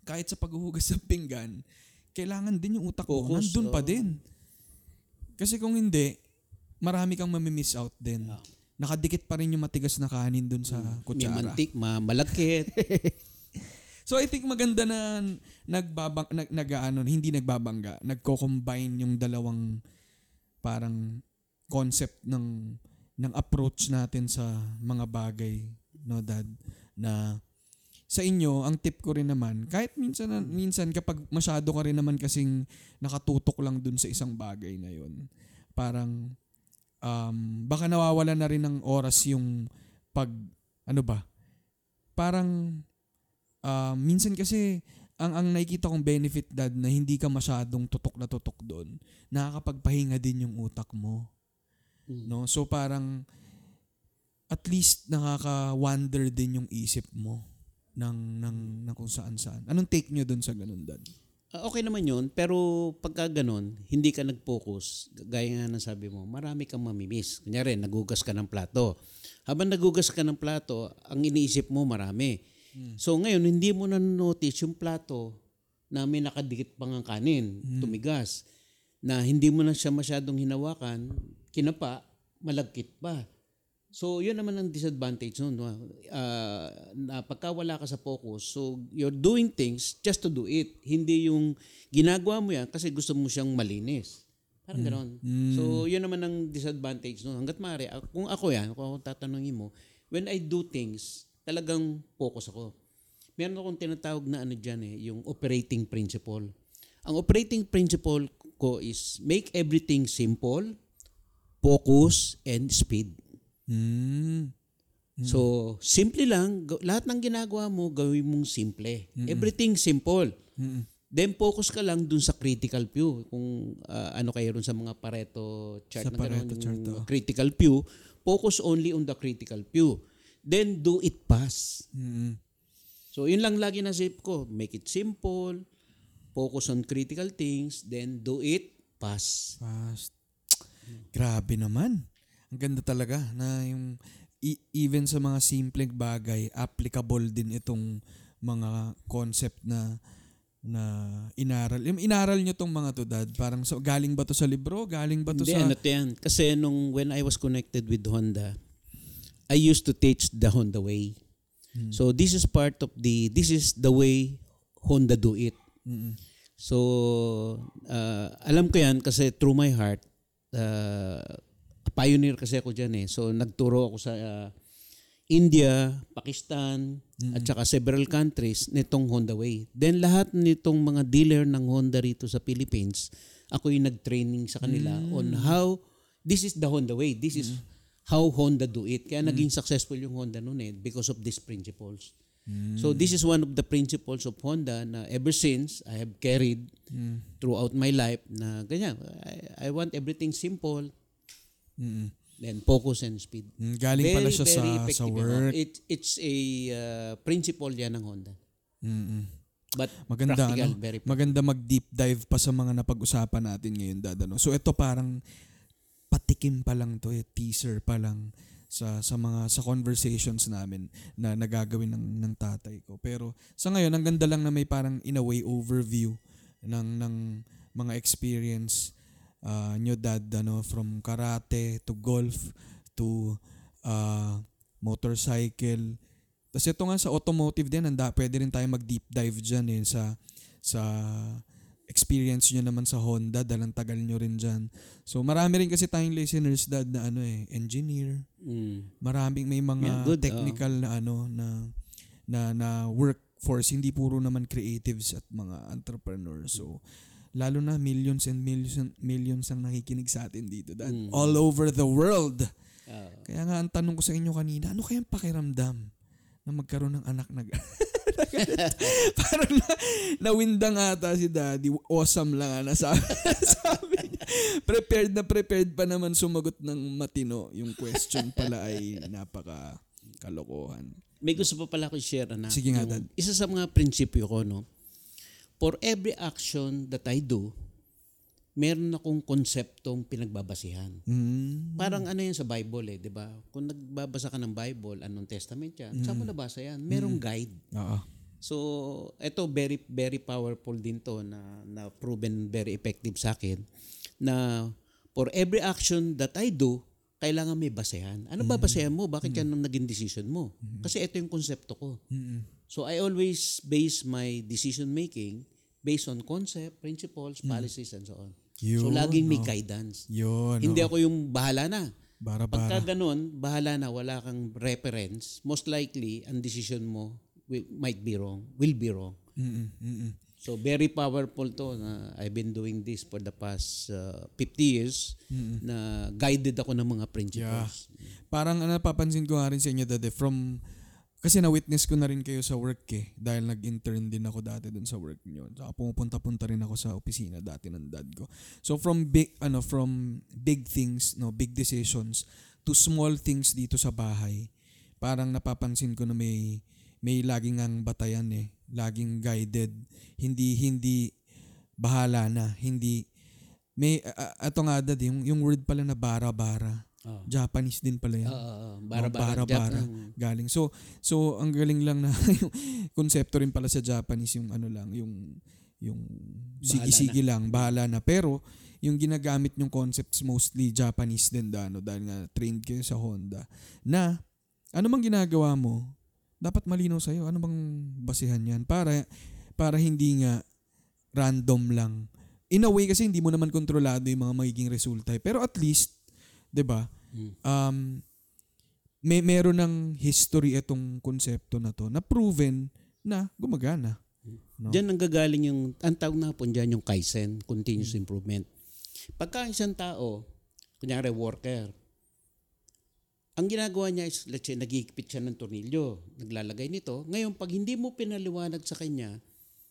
kahit sa paghuhugas ng pinggan, kailangan din yung utak mo. Focus, Nandun pa oo. din. Kasi kung hindi, marami kang mamimiss out din. Nakadikit pa rin yung matigas na kanin dun sa May kutsara. mantik, ma. So I think maganda na nagbabang nag, nag ano, hindi nagbabangga, nagko-combine yung dalawang parang concept ng ng approach natin sa mga bagay, no dad, na sa inyo, ang tip ko rin naman, kahit minsan minsan kapag masyado ka rin naman kasing nakatutok lang dun sa isang bagay na yun, parang um, baka nawawala na rin ng oras yung pag ano ba? Parang Ah, minsan kasi ang ang nakikita kong benefit dad na hindi ka masyadong tutok na tutok doon, nakakapagpahinga din yung utak mo. Mm. No? So parang at least nakaka-wander din yung isip mo ng ng, ng kung saan saan. Anong take nyo doon sa ganun dad? Ah, okay naman yun, pero pagka ganun, hindi ka nag-focus, gaya nga ng sabi mo, marami kang mamimiss. Kunyari, nagugas ka ng plato. Habang nagugas ka ng plato, ang iniisip mo marami. So ngayon, hindi mo na notice yung plato na may nakadikit pang ang kanin, tumigas, na hindi mo na siya masyadong hinawakan, kinapa, malagkit pa. So, yun naman ang disadvantage nun. no? Ah, na pagka wala ka sa focus, so you're doing things just to do it. Hindi yung ginagawa mo yan kasi gusto mo siyang malinis. Parang gano'n. So, yun naman ang disadvantage nun. Hanggat maaari, ah, kung ako yan, kung ako tatanungin mo, when I do things, talagang focus ako. meron akong tinatawag na ano dyan eh, yung operating principle. Ang operating principle ko is make everything simple, focus, and speed. Mm. So, simple lang. Lahat ng ginagawa mo, gawin mong simple. Everything simple. Then, focus ka lang dun sa critical few. Kung ah, ano kayo ron sa mga Pareto chart Sa na Pareto chart, oh. critical few, focus only on the critical few. Then, do it fast. Mm. So, yun lang lagi na sip ko. Make it simple, focus on critical things, then do it fast. Fast. Grabe naman. Ang ganda talaga na yung e- even sa mga simpleng bagay, applicable din itong mga concept na na inaral. Yung inaral nyo tong mga to, Dad? Parang so, galing ba to sa libro? Galing ba to Hindi, sa... ano to yan. Kasi nung when I was connected with Honda, I used to teach the Honda way. Hmm. So this is part of the, this is the way Honda do it. Mm-mm. So, uh, alam ko yan kasi through my heart, uh, pioneer kasi ako dyan eh. So, nagturo ako sa uh, India, Pakistan, at saka several countries nitong Honda Way. Then lahat nitong mga dealer ng Honda rito sa Philippines, ako yung nag-training sa kanila on how, this is the Honda Way, this is how Honda do it. Kaya naging successful yung Honda noon eh because of these principles. So this is one of the principles of Honda na ever since I have carried throughout my life na ganyan. I, I want everything simple, Mm-mm. then focus and speed. Mm, Galing pala siya sa, sa work. It, it's a uh, principle yan ng Honda. Mm-mm. But Maganda, practical, ano? very Maganda mag-deep dive pa sa mga napag-usapan natin ngayon, Dad. Ano? So ito parang patikim pa lang to, eh, teaser pa lang sa sa mga sa conversations namin na nagagawin ng ng tatay ko. Pero sa ngayon ang ganda lang na may parang in a way overview ng ng mga experience uh, nyo dad ano from karate to golf to uh, motorcycle. Tapos ito nga sa automotive din, anda, pwede rin tayo mag-deep dive dyan eh, sa, sa experience nyo naman sa Honda dahil ang tagal nyo rin dyan. So marami rin kasi tayong listeners dad na ano eh, engineer. Mm. Maraming may mga Yeah, good, technical na ano na na na workforce hindi puro naman creatives at mga entrepreneurs. So lalo na millions and millions and millions ang nakikinig sa atin dito dad. Mm. All over the world. Ah, Kaya nga ang tanong ko sa inyo kanina, ano kayang pakiramdam na magkaroon ng anak na Parang na, nawindang ata si daddy. Awesome lang nga nasabi, sabi niya. Prepared na prepared pa naman sumagot ng matino. Yung question pala ay napaka kalokohan. may gusto pa pala ko share na. Sige nga, Dad. Isa sa mga prinsipyo ko, no? For every action that I do, meron akong konseptong pinagbabasihan. Mm. Parang ano yan sa Bible eh, di ba? Kung nagbabasa ka ng Bible, anong testament yan? Saan mo nabasa yan? Merong guide. Oo. So, ito very very powerful din to na na proven very effective sa akin na for every action that I do, kailangan may basehan. Ano ba basehan mo? Bakit yan ang naging decision mo? Kasi ito yung konsepto ko. Mm-mm. So I always base my decision making based on concept, principles, policies, and so on. so Yun, laging may guidance. Yun. Hindi oo. ako yung bahala na. Bara-bara. Pagka ganun, bahala na, wala kang reference, most likely, ang decision mo will, might be wrong, will be wrong. Mm-mm. Mm-mm. So very powerful to na I've been doing this for the past uh, 50 years na guided ako ng mga principles. Parang ano, napapansin ko nga rin sa inyo dati from kasi na-witness ko na rin kayo sa work eh dahil nag-intern din ako dati dun sa work niyo. Saka pumupunta-punta rin ako sa opisina dati ng dad ko. So from big ano from big things, no, big decisions to small things dito sa bahay. Parang napapansin ko na may may laging ang batayan eh, laging guided. Hindi hindi bahala na, hindi may uh, ato nga dad yung, yung word pala na bara-bara. Oh. Japanese din pala yan. Oo, oo, Oh, bara-bara. bara-bara. Jap- galing. So so ang galing lang na yung konsepto rin pala sa Japanese yung ano lang yung yung sige-sige lang, bahala na. Pero yung ginagamit yung concepts mostly Japanese din da, ano, dahil nga trained kayo sa Honda na ano mang ginagawa mo dapat malinaw sa'yo ano bang basihan yan para para hindi nga random lang in a way kasi hindi mo naman kontrolado yung mga magiging resulta eh. pero at least 'di ba Mm. um, may meron ng history itong konsepto na to na proven na gumagana. No? Diyan ang gagaling yung, ang tawag na po dyan yung Kaizen, continuous improvement. Pagka ang isang tao, kunyari worker, ang ginagawa niya is, let's say, nagigipit siya ng tornilyo, naglalagay nito. Ngayon, pag hindi mo pinaliwanag sa kanya,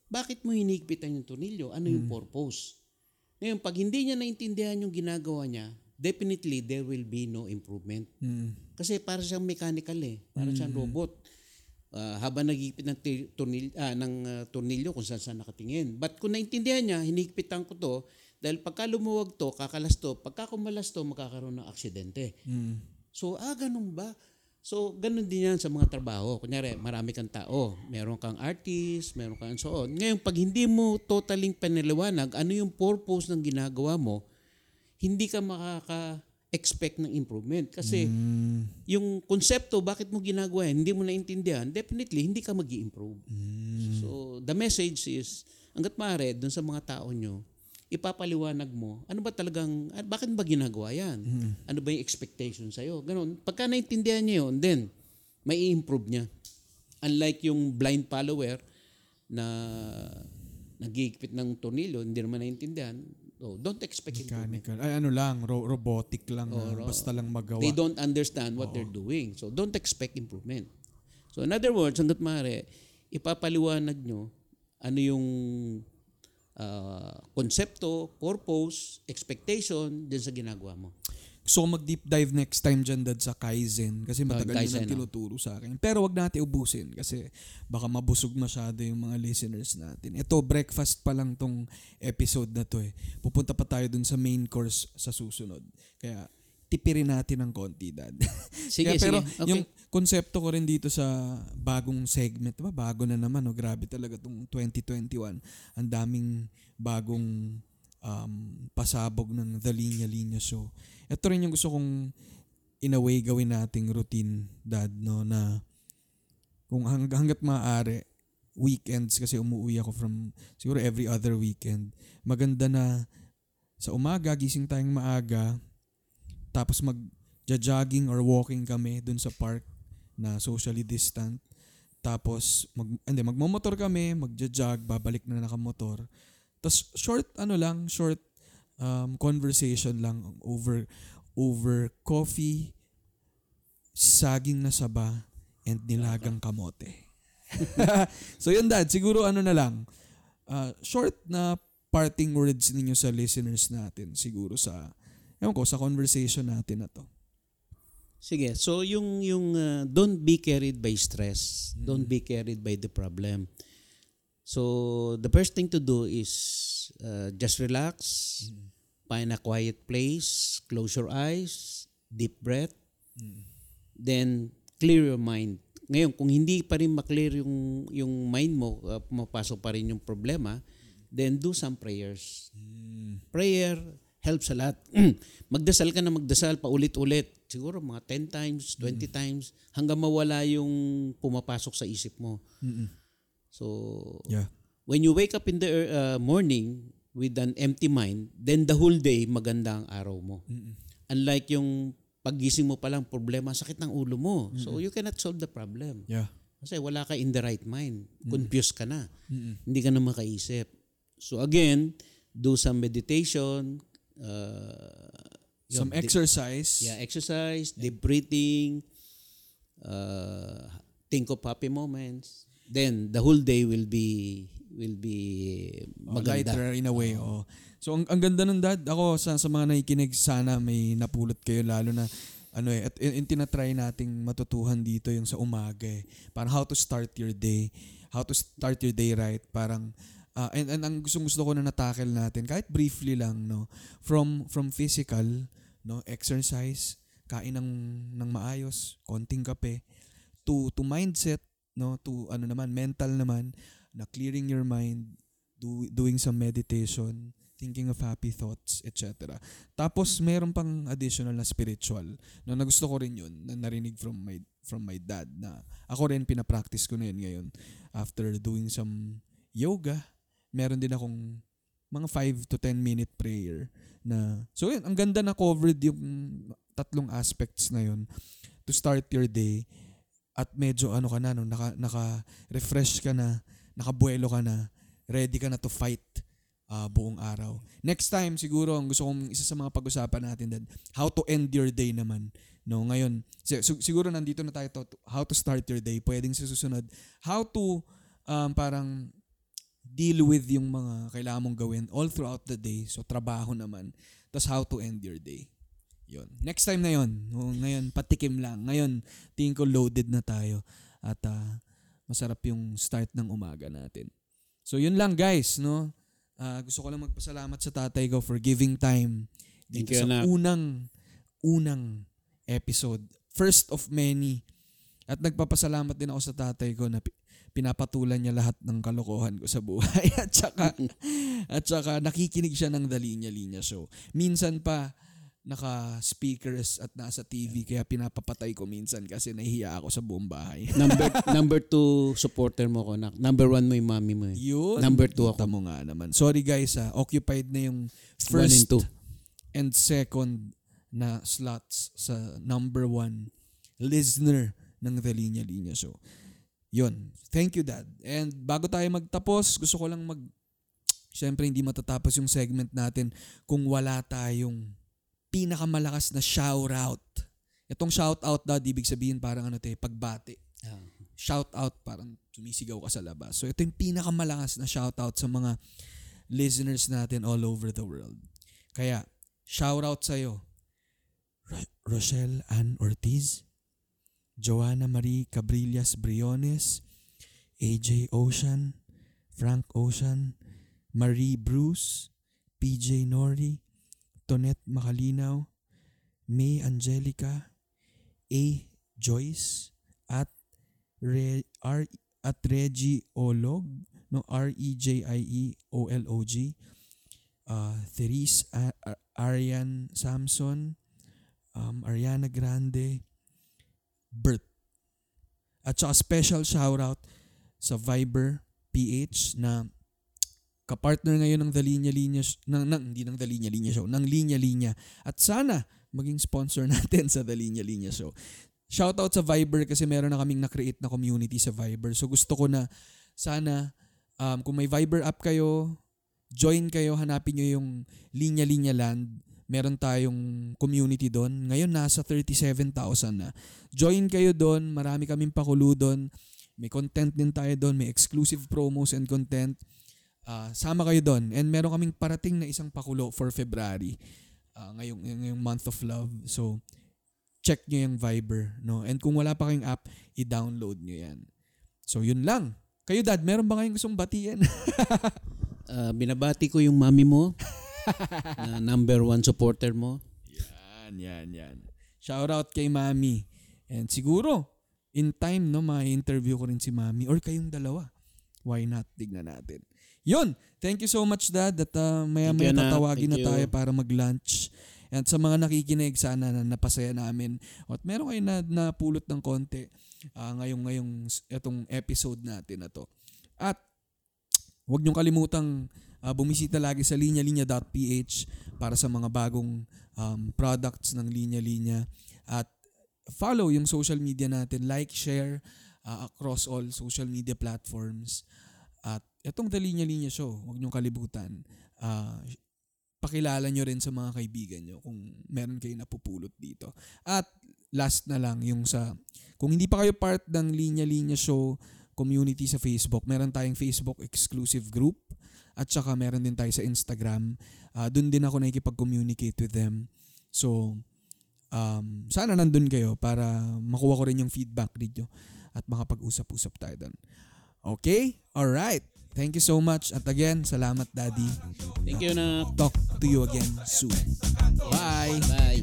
bakit mo hinigpitan yung tornilyo? Ano yung purpose? Ngayon, pag hindi niya naintindihan yung ginagawa niya, definitely there will be no improvement. Mm. Kasi para siyang mechanical eh. Para siyang robot. Ah, habang nagigipit ng tornil, ah, ng ah, tornilyo kung saan saan nakatingin. But kung naintindihan niya, hinigpitan ko to, dahil pagka lumuwag to, kakalas to, pagka kumalas to, magkakaroon ng aksidente. Mm. So, ah, ganun ba? So, ganun din yan sa mga trabaho. Kunyari, marami kang tao. Meron kang artist, meron kang so on. Ngayon, pag hindi mo totaling paniliwanag, ano yung purpose ng ginagawa mo, hindi ka makaka-expect ng improvement. Kasi Mm. yung konsepto, bakit mo ginagawa yan, hindi mo naintindihan, definitely, hindi ka mag improve Mm. So, the message is, hanggat maaari, dun sa mga tao nyo, ipapaliwanag mo, ano ba talagang, ah, bakit ba ginagawa yan? Ano ba yung expectation sa'yo? Ganon. Pagka naintindihan niya yun, then, may improve niya. Unlike yung blind follower na nagigipit ng tornilyo, hindi naman naintindihan, oh, don't expect improvement. Mechanical. Ay ano lang, ro- robotic lang. Oh, ah, ro- basta lang magawa. They don't understand what they're doing. So don't expect improvement. So in other words, hanggat maaari, ipapaliwanag nyo ano yung ah, konsepto, purpose, expectation din sa ginagawa mo. Gusto ko mag-deep dive next time dyan dad sa Kaizen kasi matagal Kaizen, yun ang tinuturo sa akin. Pero wag natin ubusin kasi baka mabusog masyado yung mga listeners natin. Ito, breakfast pa lang tong episode na to eh. Pupunta pa tayo dun sa main course sa susunod. Kaya tipirin natin ng konti dad. Sige, Kaya, pero sige. Okay. yung konsepto ko rin dito sa bagong segment, ba bago na naman, no? grabe talaga tong 2021. Ang daming bagong um, pasabog ng The Linya Linya Show. Ito rin yung gusto kong in a way gawin nating routine, dad, no, na kung hang, hanggat maaari, weekends kasi umuwi ako from siguro every other weekend. Maganda na sa umaga, gising tayong maaga, tapos mag jogging or walking kami dun sa park na socially distant. Tapos mag hindi magmomotor kami, magja-jog, babalik na nakamotor. Tapos short ano lang, short um, conversation lang over over coffee, saging na saba, and nilagang kamote. so yun dad, siguro ano na lang, uh, short na parting words ninyo sa listeners natin siguro sa ewan ko sa conversation natin na to. Sige, so yung yung uh, don't be carried by stress. Don't be carried by the problem. So the first thing to do is uh, just relax, find a quiet place, close your eyes, deep breath, then clear your mind. Ngayon, kung hindi pa rin maklear yung yung mind mo, uh, pumapasok pa rin yung problema, then do some prayers. Prayer helps a lot. magdasal ka na magdasal paulit-ulit. Siguro mga 10 times, 20 times hanggang mawala yung pumapasok sa isip mo. So, Yeah. when you wake up in the uh, morning with an empty mind, then the whole day maganda ang araw mo. Unlike yung paggising mo pa lang problema, sakit ng ulo mo. So you cannot solve the problem. Yeah. Kasi wala ka in the right mind. Confused ka na. Hindi ka na makaisip. So again, do some meditation, uh, Some di- exercise. yeah, exercise, deep breathing, uh, think of happy moments. Then the whole day will be will be Oh, maganda. lighter in a way. Oh. So ang, ang ganda nun dad, ako sa, sa mga nakikinig sana may napulot kayo lalo na ano eh, at yung tinatry nating matutuhan dito yung sa umaga eh. Parang how to start your day, how to start your day right. Parang ah, and, and ang gustong gusto ko na natakel natin kahit briefly lang no from from physical no exercise kain ng ng maayos konting kape to to mindset no to ano naman mental naman na clearing your mind do, doing some meditation, thinking of happy thoughts, etc. Tapos meron pang additional na spiritual. No, nagusto ko rin 'yun, na narinig from my from my dad na ako rin pinapractice ko na yun ngayon after doing some yoga. Meron din akong mga 5 to 10 minute prayer na so yun, ang ganda na covered yung tatlong aspects na yun to start your day at medyo ano ka na, no, naka, naka-refresh ka na, nakabuelo ka na, ready ka na to fight ah, buong araw. Next time, siguro, ang gusto kong isa sa mga pag-usapan natin, Dad, how to end your day naman. No, ngayon, si- sig- siguro nandito na tayo to, how to start your day. Pwedeng sa susunod, how to um, parang deal with yung mga kailangan mong gawin all throughout the day. So, trabaho naman. Tapos, how to end your day. Yun. Next time na yun. O, ngayon, patikim lang. Ngayon, tingin ko loaded na tayo. At ah, masarap yung start ng umaga natin. So, yun lang guys, no? Ah, gusto ko lang magpasalamat sa tatay ko for giving time Thank dito you, sa anak. unang unang episode. First of many. At nagpapasalamat din ako sa tatay ko na pi- pinapatulan niya lahat ng kalokohan ko sa buhay. at saka, at saka nakikinig siya ng The Linya Linya Show. Minsan pa, naka-speakers at nasa TV kaya pinapapatay ko minsan kasi nahihiya ako sa buong bahay. number number two supporter mo ko. Nak. Number one mo yung mami mo. Eh. Yun. Number two ako. Mo nga naman. Sorry guys ha, occupied na yung One and first two. and second na slots sa number one listener ng The Linya Linya Show. Yun. Thank you, Dad. And bago tayo magtapos, gusto ko lang mag... Siyempre, hindi matatapos yung segment natin kung wala tayong pinakamalakas na shout-out. Itong shout-out, Dad, ibig sabihin parang ano te, pagbati. Ah. Shout-out, parang sumisigaw ka sa labas. So, ito yung pinakamalakas na shout-out sa mga listeners natin all over the world. Kaya, shout-out sa'yo. Ro- Rochelle Ann Ortiz, Joanna Marie Cabrillas Briones, AJ Ocean, Frank Ocean, Marie Bruce, PJ Nori, Tonet Makalinaw, May Angelica, A. Joyce, at Re, R, at Reggie Olog, no, R-E-J-I-E-O-L-O-G, uh, Therese A- A- Arian Samson, um, Ariana Grande, Bert. At saka special shoutout sa Viber PH na kapartner ngayon ng The Linya Linya ng, ng hindi ng The Linya Linya Show, ng Linya Linya. At sana maging sponsor natin sa The Linya Linya Show. Shoutout sa Viber kasi meron na kaming na-create na community sa Viber. So gusto ko na sana um, kung may Viber app kayo, join kayo, hanapin nyo yung Linya Linya Land. Meron tayong community doon. Ngayon nasa 37,000 na. Join kayo doon, marami kaming pakulo doon. May content din tayo doon, may exclusive promos and content. Ah, sama kayo doon. And meron kaming parating na isang pakulo for February. Ah, ngayong, ngayong month of love. So, check nyo yung Viber. No? And kung wala pa kayong app, i-download nyo yan. So, yun lang. Kayo dad, meron ba kayong gustong batiin? Ah, binabati ko yung mami mo. na number one supporter mo. yan, yan, yan. Shout out kay Mami. And siguro, in time, no, ma-interview ko rin si Mami or kayong dalawa. Why not? Tignan natin. Yun! Thank you so much, Dad. At uh, Thank you, Anak. tatawagin na tayo para mag-lunch. At sa mga nakikinig, sana na napasaya namin. At meron kayo na napulot ng konti ah, ngayong, ngayong itong episode natin na to. At huwag niyong kalimutang ah, bumisita lagi sa linyalinya.ph para sa mga bagong um, products ng Linya Linya. At follow yung social media natin. Like, share ah, across all social media platforms. Itong The Linya Linya Show, huwag niyong kalibutan. Ah, pakilala nyo rin sa mga kaibigan nyo kung meron kayo napupulot dito. At last na lang yung sa kung hindi pa kayo part ng Linya Linya Show community sa Facebook, meron tayong Facebook exclusive group at saka meron din tayo sa Instagram. Ah, Doon din ako nakikipag-communicate with them. So, um, sana nandun kayo para makuha ko rin yung feedback dito at makapag-usap-usap tayo doon. Okay? Alright. Thank you so much. At again, salamat Daddy. Thank you na. Talk to you again soon. Bye. Bye.